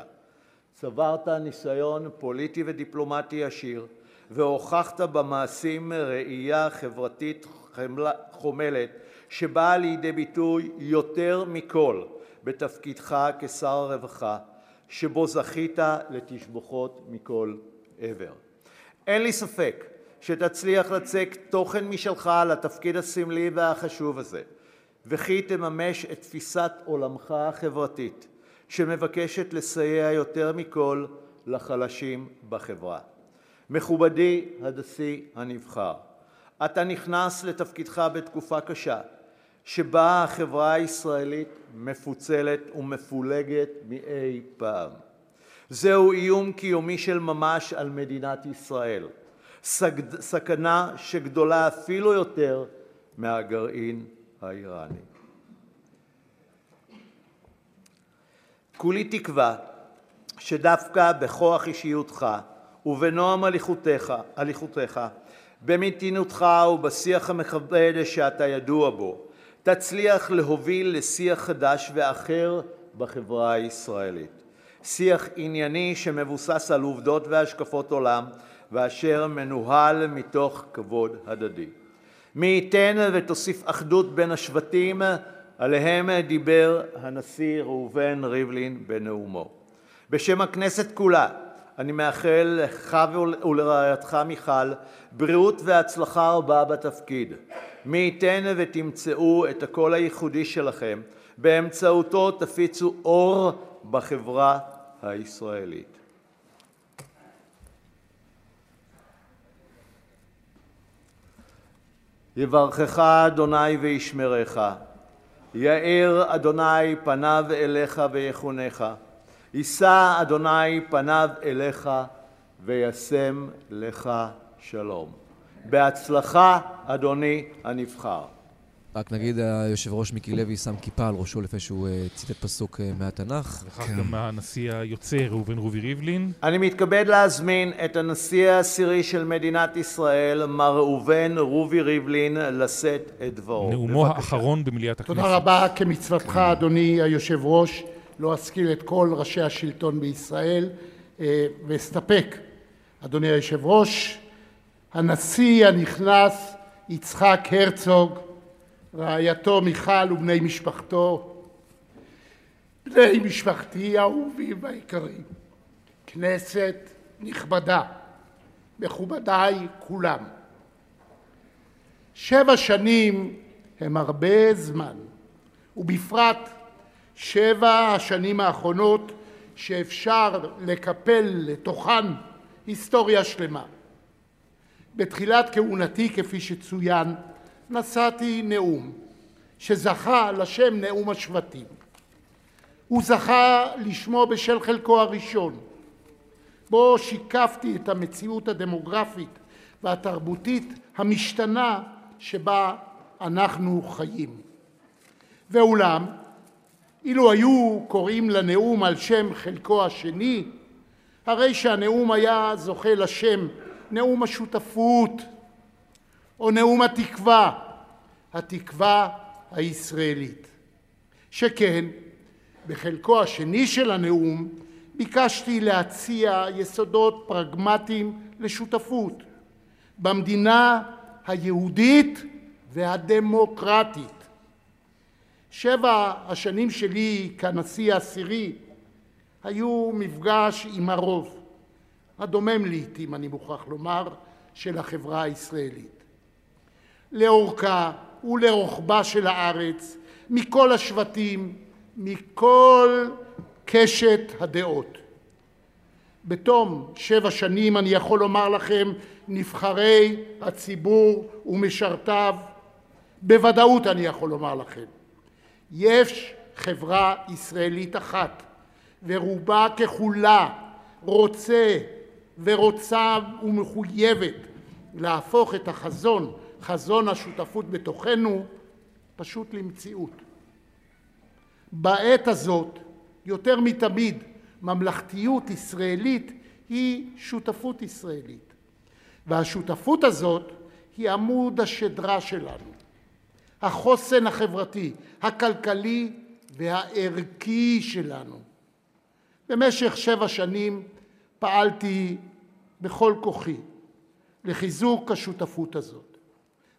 צברת ניסיון פוליטי ודיפלומטי עשיר, והוכחת במעשים ראייה חברתית חומלת שבאה לידי ביטוי יותר מכול בתפקידך כשר הרווחה, שבו זכית לתשבחות מכל עבר. אין לי ספק שתצליח לצק תוכן משלך לתפקיד הסמלי והחשוב הזה, וכי תממש את תפיסת עולמך החברתית, שמבקשת לסייע יותר מכול לחלשים בחברה. מכובדי הנשיא הנבחר, אתה נכנס לתפקידך בתקופה קשה, שבה החברה הישראלית מפוצלת ומפולגת מאי פעם. זהו איום קיומי של ממש על מדינת ישראל, סכנה שגדולה אפילו יותר מהגרעין האיראני. כולי תקווה שדווקא בכוח אישיותך ובנועם הליכותיך, הליכותיך במתינותך ובשיח המכבד שאתה ידוע בו, תצליח להוביל לשיח חדש ואחר בחברה הישראלית. שיח ענייני שמבוסס על עובדות והשקפות עולם ואשר מנוהל מתוך כבוד הדדי. מי ייתן ותוסיף אחדות בין השבטים עליהם דיבר הנשיא ראובן ריבלין בנאומו. בשם הכנסת כולה אני מאחל לך ולרעייתך מיכל בריאות והצלחה רבה בתפקיד. מי ייתן ותמצאו את הקול הייחודי שלכם, באמצעותו תפיצו אור בחברה הישראלית. יברכך אדוני וישמרך, יאר אדוני פניו אליך ויחונך. יישא אדוני פניו אליך וישם לך שלום. בהצלחה, אדוני הנבחר. רק נגיד, היושב-ראש מיקי לוי שם כיפה על ראשו לפני שהוא אה, ציטט פסוק אה, מהתנ"ך. וכך גם הנשיא היוצא ראובן רובי ריבלין. אני מתכבד להזמין את הנשיא העשירי של מדינת ישראל, מר ראובן רובי ריבלין, לשאת את דברו. נאומו האחרון במליאת הכנסת. תודה רבה. כמצוותך, אדוני היושב-ראש, לא אזכיר את כל ראשי השלטון בישראל, אה, ואסתפק, אדוני היושב-ראש, הנשיא הנכנס יצחק הרצוג, רעייתו מיכל ובני משפחתו, בני משפחתי האהובים והיקרים, כנסת נכבדה, מכובדיי כולם, שבע שנים הם הרבה זמן, ובפרט שבע השנים האחרונות שאפשר לקפל לתוכן היסטוריה שלמה. בתחילת כהונתי, כפי שצוין, נשאתי נאום שזכה לשם נאום השבטים. הוא זכה לשמו בשל חלקו הראשון, בו שיקפתי את המציאות הדמוגרפית והתרבותית המשתנה שבה אנחנו חיים. ואולם, אילו היו קוראים לנאום על שם חלקו השני, הרי שהנאום היה זוכה לשם נאום השותפות או נאום התקווה, התקווה הישראלית. שכן בחלקו השני של הנאום ביקשתי להציע יסודות פרגמטיים לשותפות במדינה היהודית והדמוקרטית. שבע השנים שלי כנשיא העשירי היו מפגש עם הרוב, הדומם לעתים, אני מוכרח לומר, של החברה הישראלית. לאורכה ולרוחבה של הארץ, מכל השבטים, מכל קשת הדעות. בתום שבע שנים אני יכול לומר לכם, נבחרי הציבור ומשרתיו, בוודאות אני יכול לומר לכם, יש חברה ישראלית אחת, ורובה ככולה רוצה ורוצה ומחויבת להפוך את החזון, חזון השותפות בתוכנו, פשוט למציאות. בעת הזאת, יותר מתמיד, ממלכתיות ישראלית היא שותפות ישראלית. והשותפות הזאת היא עמוד השדרה שלנו, החוסן החברתי, הכלכלי והערכי שלנו. במשך שבע שנים פעלתי בכל כוחי לחיזוק השותפות הזאת,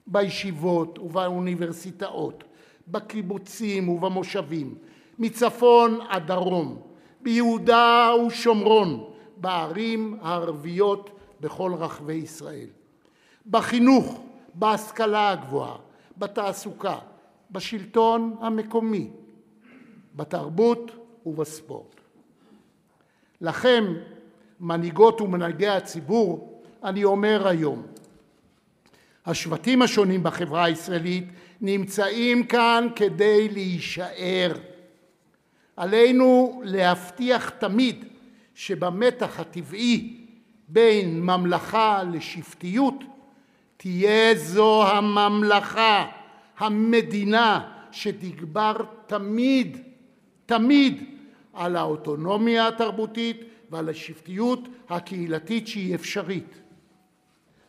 בישיבות ובאוניברסיטאות, בקיבוצים ובמושבים, מצפון עד דרום, ביהודה ושומרון, בערים הערביות בכל רחבי ישראל. בחינוך, בהשכלה הגבוהה, בתעסוקה, בשלטון המקומי, בתרבות ובספורט. לכם, מנהיגות ומנהיגי הציבור, אני אומר היום, השבטים השונים בחברה הישראלית נמצאים כאן כדי להישאר. עלינו להבטיח תמיד שבמתח הטבעי בין ממלכה לשבטיות תהיה זו הממלכה, המדינה, שתגבר תמיד, תמיד, על האוטונומיה התרבותית ועל השבטיות הקהילתית שהיא אפשרית.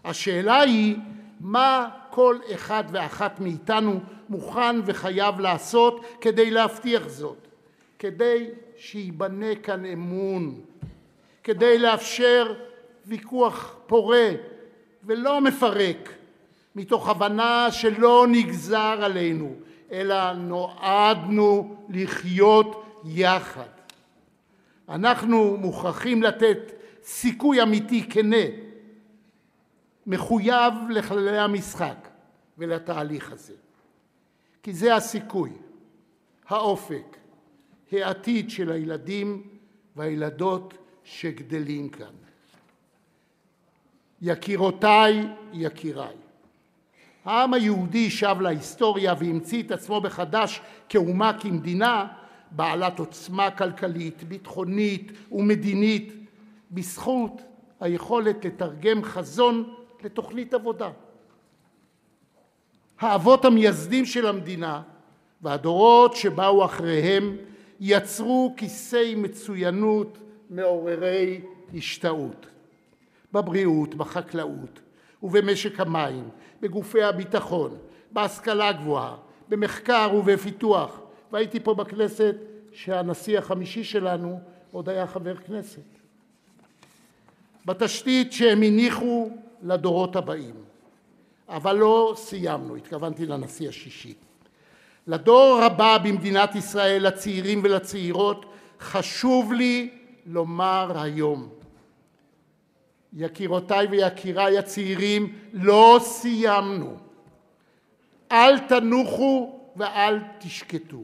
השאלה היא מה כל אחד ואחת מאיתנו מוכן וחייב לעשות כדי להבטיח זאת, כדי שייבנה כאן אמון, כדי לאפשר ויכוח פורה ולא מפרק, מתוך הבנה שלא נגזר עלינו, אלא נועדנו לחיות יחד. אנחנו מוכרחים לתת סיכוי אמיתי, כנה, מחויב לכללי המשחק ולתהליך הזה. כי זה הסיכוי, האופק, העתיד של הילדים והילדות שגדלים כאן. יקירותיי, יקיריי, העם היהודי שב להיסטוריה והמציא את עצמו מחדש כאומה, כמדינה, בעלת עוצמה כלכלית, ביטחונית ומדינית, בזכות היכולת לתרגם חזון לתוכנית עבודה. האבות המייסדים של המדינה והדורות שבאו אחריהם יצרו כיסי מצוינות מעוררי השתאות. בבריאות, בחקלאות ובמשק המים, בגופי הביטחון, בהשכלה הגבוהה, במחקר ובפיתוח, והייתי פה בכנסת שהנשיא החמישי שלנו עוד היה חבר כנסת. בתשתית שהם הניחו לדורות הבאים. אבל לא סיימנו, התכוונתי לנשיא השישי. לדור הבא במדינת ישראל, לצעירים ולצעירות, חשוב לי לומר היום, יקירותיי ויקיריי הצעירים, לא סיימנו. אל תנוחו ואל תשקטו.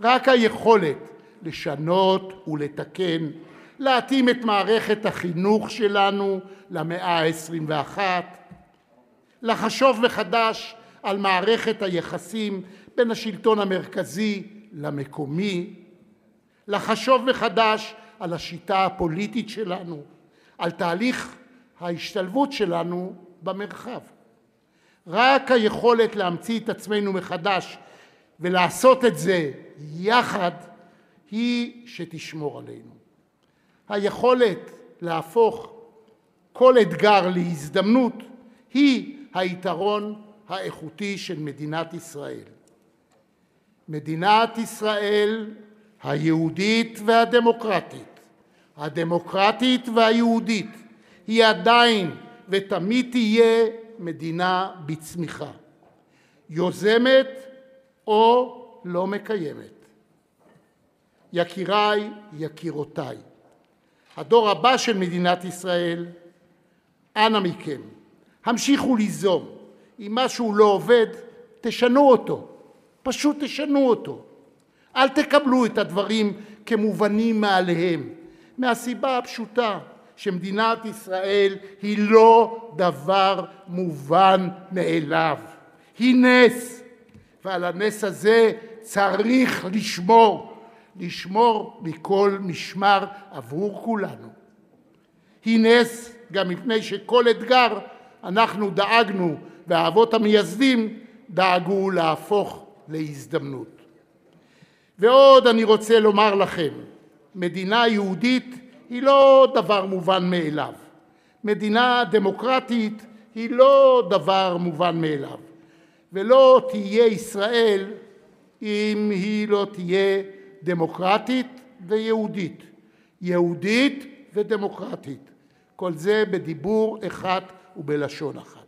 רק היכולת לשנות ולתקן, להתאים את מערכת החינוך שלנו למאה ה-21, לחשוב מחדש על מערכת היחסים בין השלטון המרכזי למקומי, לחשוב מחדש על השיטה הפוליטית שלנו, על תהליך ההשתלבות שלנו במרחב. רק היכולת להמציא את עצמנו מחדש ולעשות את זה יחד היא שתשמור עלינו. היכולת להפוך כל אתגר להזדמנות היא היתרון האיכותי של מדינת ישראל. מדינת ישראל היהודית והדמוקרטית, הדמוקרטית והיהודית, היא עדיין ותמיד תהיה מדינה בצמיחה, יוזמת או לא מקיימת. יקיריי, יקירותיי, הדור הבא של מדינת ישראל, אנא מכם, המשיכו ליזום. אם משהו לא עובד, תשנו אותו. פשוט תשנו אותו. אל תקבלו את הדברים כמובנים מאליהם, מהסיבה הפשוטה שמדינת ישראל היא לא דבר מובן מאליו. היא נס, ועל הנס הזה צריך לשמור, לשמור מכל משמר עבור כולנו. היא נס גם מפני שכל אתגר אנחנו דאגנו, והאבות המייסדים דאגו להפוך להזדמנות. ועוד אני רוצה לומר לכם, מדינה יהודית היא לא דבר מובן מאליו. מדינה דמוקרטית היא לא דבר מובן מאליו. ולא תהיה ישראל אם היא לא תהיה דמוקרטית ויהודית. יהודית ודמוקרטית. כל זה בדיבור אחד ובלשון אחת.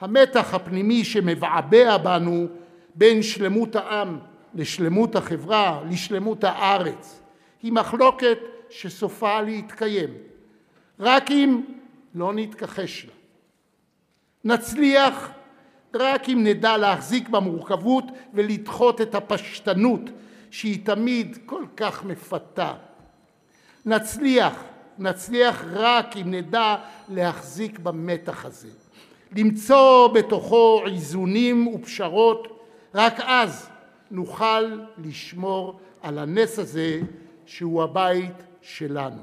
המתח הפנימי שמבעבע בנו בין שלמות העם לשלמות החברה, לשלמות הארץ, היא מחלוקת שסופה להתקיים, רק אם לא נתכחש לה. נצליח רק אם נדע להחזיק במורכבות ולדחות את הפשטנות שהיא תמיד כל כך מפתה. נצליח, נצליח רק אם נדע להחזיק במתח הזה, למצוא בתוכו איזונים ופשרות, רק אז נוכל לשמור על הנס הזה שהוא הבית שלנו.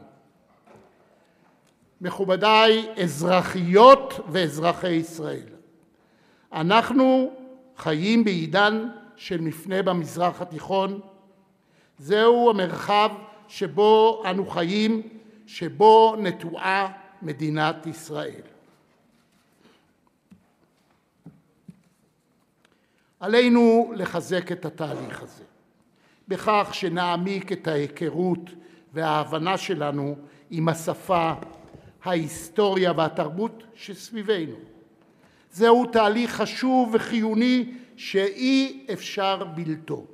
מכובדיי, אזרחיות ואזרחי ישראל, אנחנו חיים בעידן של מפנה במזרח התיכון. זהו המרחב שבו אנו חיים, שבו נטועה מדינת ישראל. עלינו לחזק את התהליך הזה, בכך שנעמיק את ההיכרות וההבנה שלנו עם השפה, ההיסטוריה והתרבות שסביבנו. זהו תהליך חשוב וחיוני שאי אפשר בלתו.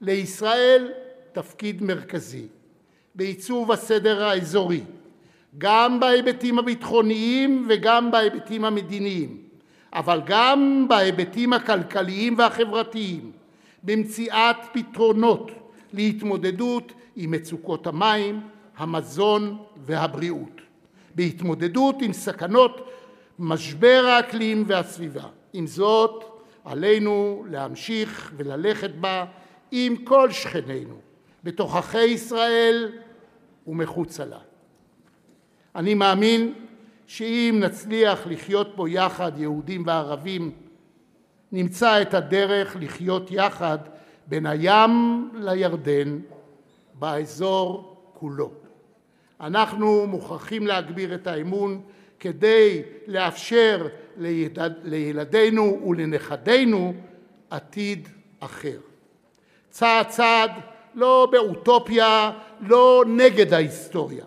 לישראל תפקיד מרכזי בעיצוב הסדר האזורי, גם בהיבטים הביטחוניים וגם בהיבטים המדיניים, אבל גם בהיבטים הכלכליים והחברתיים, במציאת פתרונות להתמודדות עם מצוקות המים, המזון והבריאות, בהתמודדות עם סכנות משבר האקלים והסביבה. עם זאת, עלינו להמשיך וללכת בה עם כל שכנינו, בתוככי ישראל ומחוצה לה. אני מאמין שאם נצליח לחיות פה יחד, יהודים וערבים, נמצא את הדרך לחיות יחד בין הים לירדן, באזור כולו. אנחנו מוכרחים להגביר את האמון כדי לאפשר לילדינו ולנכדינו עתיד אחר. צעד צעד, לא באוטופיה, לא נגד ההיסטוריה.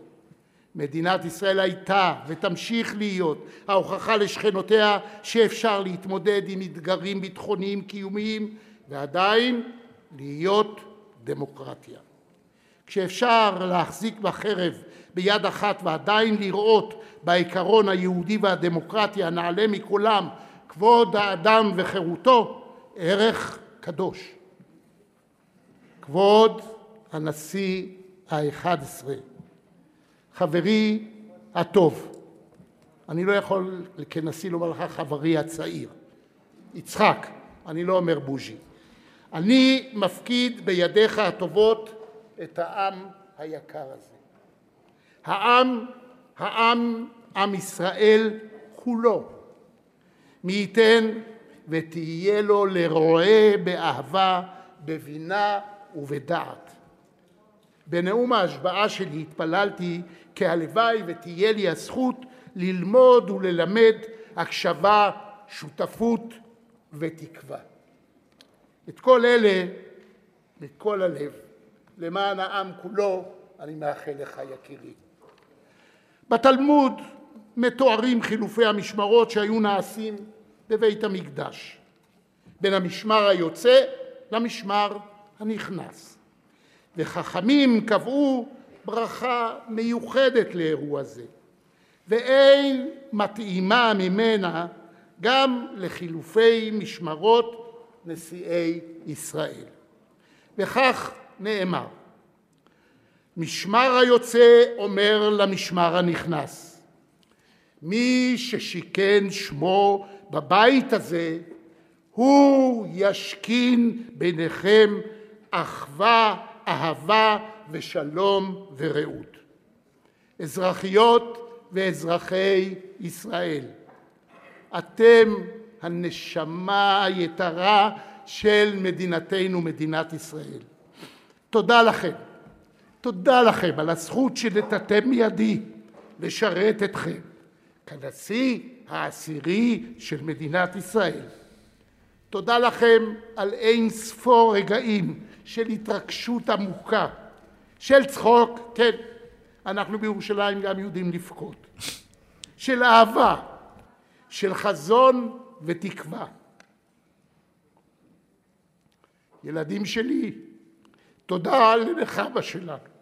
מדינת ישראל הייתה ותמשיך להיות ההוכחה לשכנותיה שאפשר להתמודד עם אתגרים ביטחוניים קיומיים ועדיין להיות דמוקרטיה. כשאפשר להחזיק בחרב ביד אחת ועדיין לראות בעיקרון היהודי והדמוקרטי הנעלה מכולם, כבוד האדם וחירותו, ערך קדוש. כבוד הנשיא האחד עשרה, חברי הטוב, אני לא יכול כנשיא לומר לך חברי הצעיר, יצחק, אני לא אומר בוז'י, אני מפקיד בידיך הטובות את העם היקר הזה. העם, העם, עם ישראל כולו. מי ייתן ותהיה לו לרועה באהבה, בבינה ובדעת. בנאום ההשבעה שלי התפללתי כי הלוואי ותהיה לי הזכות ללמוד וללמד הקשבה, שותפות ותקווה. את כל אלה, מכל הלב, למען העם כולו, אני מאחל לך, יקירי. בתלמוד מתוארים חילופי המשמרות שהיו נעשים בבית המקדש, בין המשמר היוצא למשמר הנכנס. וחכמים קבעו ברכה מיוחדת לאירוע זה, ואין מתאימה ממנה גם לחילופי משמרות נשיאי ישראל. וכך נאמר: משמר היוצא אומר למשמר הנכנס, מי ששיכן שמו בבית הזה, הוא ישכין ביניכם אחווה, אהבה ושלום ורעות. אזרחיות ואזרחי ישראל, אתם הנשמה היתרה של מדינתנו, מדינת ישראל. תודה לכם. תודה לכם על הזכות שנתתם מידי לשרת אתכם כנשיא העשירי של מדינת ישראל. תודה לכם על אין ספור רגעים של התרגשות עמוקה, של צחוק, כן, אנחנו בירושלים גם יודעים לבכות, של אהבה, של חזון ותקווה. ילדים שלי, תודה לנחמה שלנו,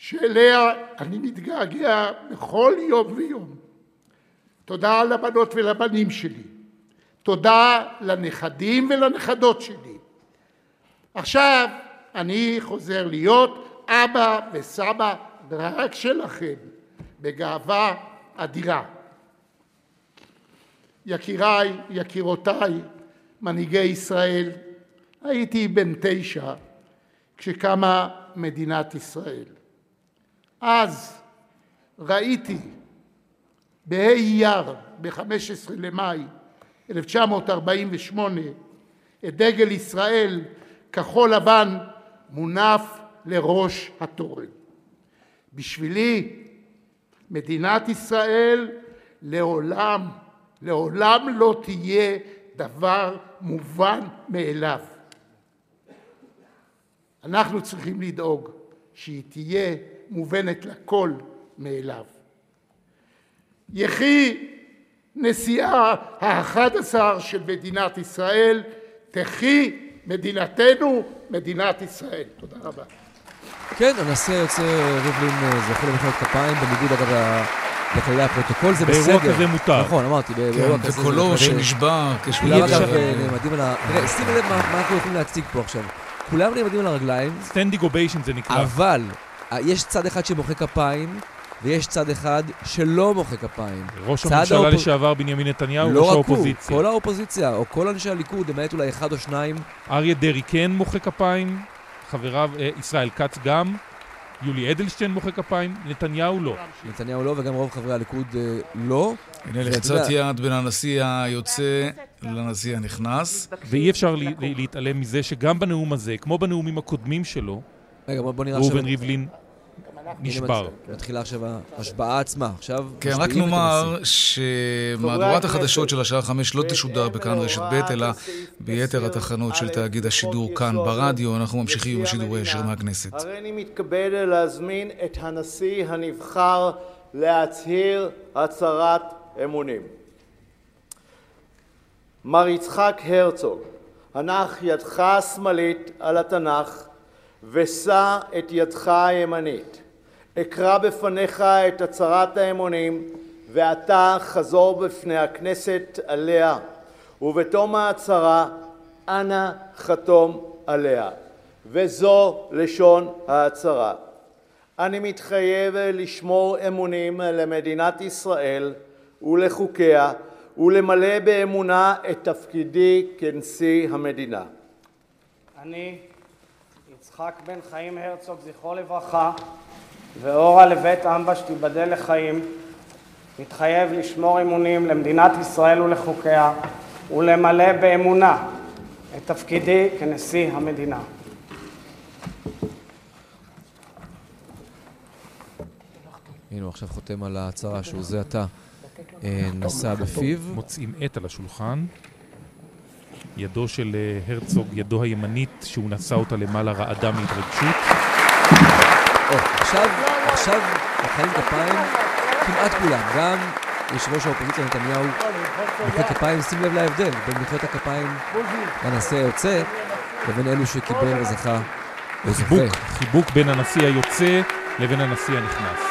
שאליה אני מתגעגע בכל יום ויום. תודה לבנות ולבנים שלי. תודה לנכדים ולנכדות שלי. עכשיו אני חוזר להיות אבא וסבא רק שלכם, בגאווה אדירה. יקיריי, יקירותיי, מנהיגי ישראל, הייתי בן תשע כשקמה מדינת ישראל. אז ראיתי בה' אייר, ב-15 למאי 1948, את דגל ישראל כחול לבן מונף לראש התורן. בשבילי מדינת ישראל לעולם, לעולם לא תהיה דבר מובן מאליו. אנחנו צריכים לדאוג שהיא תהיה מובנת לכל מאליו. יחי נשיאה האחד עשר של מדינת ישראל, תחי מדינתנו, מדינת ישראל. תודה רבה. כן, הנשיא היוצא ריבלין אה, זוכה למחיאות כפיים, בניגוד אגב לכללי הפרוטוקול, זה בסדר. באירוע כזה מותר. נכון, אמרתי, באירוע כן, כזה. וקולו שנשבע כשהוא... כולם אגב נעמדים על ה... תראה, שימו לב מה אנחנו יכולים להציג פה עכשיו. כולם נעמדים על הרגליים. standing ovation זה נקרא. אבל, אה, יש צד אחד שמוחא כפיים, ויש צד אחד שלא מוחא כפיים. ראש הממשלה האופ... לשעבר בנימין נתניהו, לא ראש האופוזיציה. כל האופוזיציה, או כל אנשי הליכוד, למעט אולי אחד או שניים. אריה דרעי כן מוחא כפיים, חבריו, אה, ישראל כץ גם. יולי אדלשטיין מוחא כפיים, נתניהו לא. נתניהו לא, וגם רוב חברי הליכוד אה, לא. הנה לחצת יד בין הנשיא היוצא לנשיא הנכנס. ואי אפשר להתעלם מזה שגם בנאום הזה, כמו בנאומים הקודמים שלו, ראובן ריבלין נשבר. מתחילה עכשיו ההשבעה עצמה. עכשיו... כן, רק נאמר שמהדורת החדשות של השעה חמש לא תשודר בכאן רשת ב', אלא ביתר התחנות של תאגיד השידור כאן ברדיו. אנחנו ממשיכים עם השידור הישיר מהכנסת. הרי אני מתכבד להזמין את הנשיא הנבחר להצהיר הצהרת אמונים. מר יצחק הרצוג, הנח ידך השמאלית על התנ"ך ושא את ידך הימנית. אקרא בפניך את הצהרת האמונים ואתה חזור בפני הכנסת עליה. ובתום ההצהרה אנא חתום עליה. וזו לשון ההצהרה. אני מתחייב לשמור אמונים למדינת ישראל ולחוקיה ולמלא באמונה את תפקידי כנשיא המדינה. אני, יצחק בן חיים הרצוג, זכרו לברכה, ואורה לבית אמבש תיבדל לחיים, מתחייב לשמור אמונים למדינת ישראל ולחוקיה ולמלא באמונה את תפקידי כנשיא המדינה. הנה הוא עכשיו חותם על ההצהרה שהוא זה עתה אה, נשא בפיו. מוצאים עט על השולחן. ידו של אה, הרצוג, ידו הימנית, שהוא נשא אותה למעלה רעדה מהתרגשות. עכשיו, עכשיו, מוחאים כפיים, כמעט כולם, גם יושב ראש האופוזיציה נתניהו מוחא כפיים, שים לב להבדל בין מחיאות הכפיים לנשיא היוצא לבין אלו שקיבל וזכה וזוכה. חיבוק בין הנשיא היוצא לבין הנשיא הנכנס.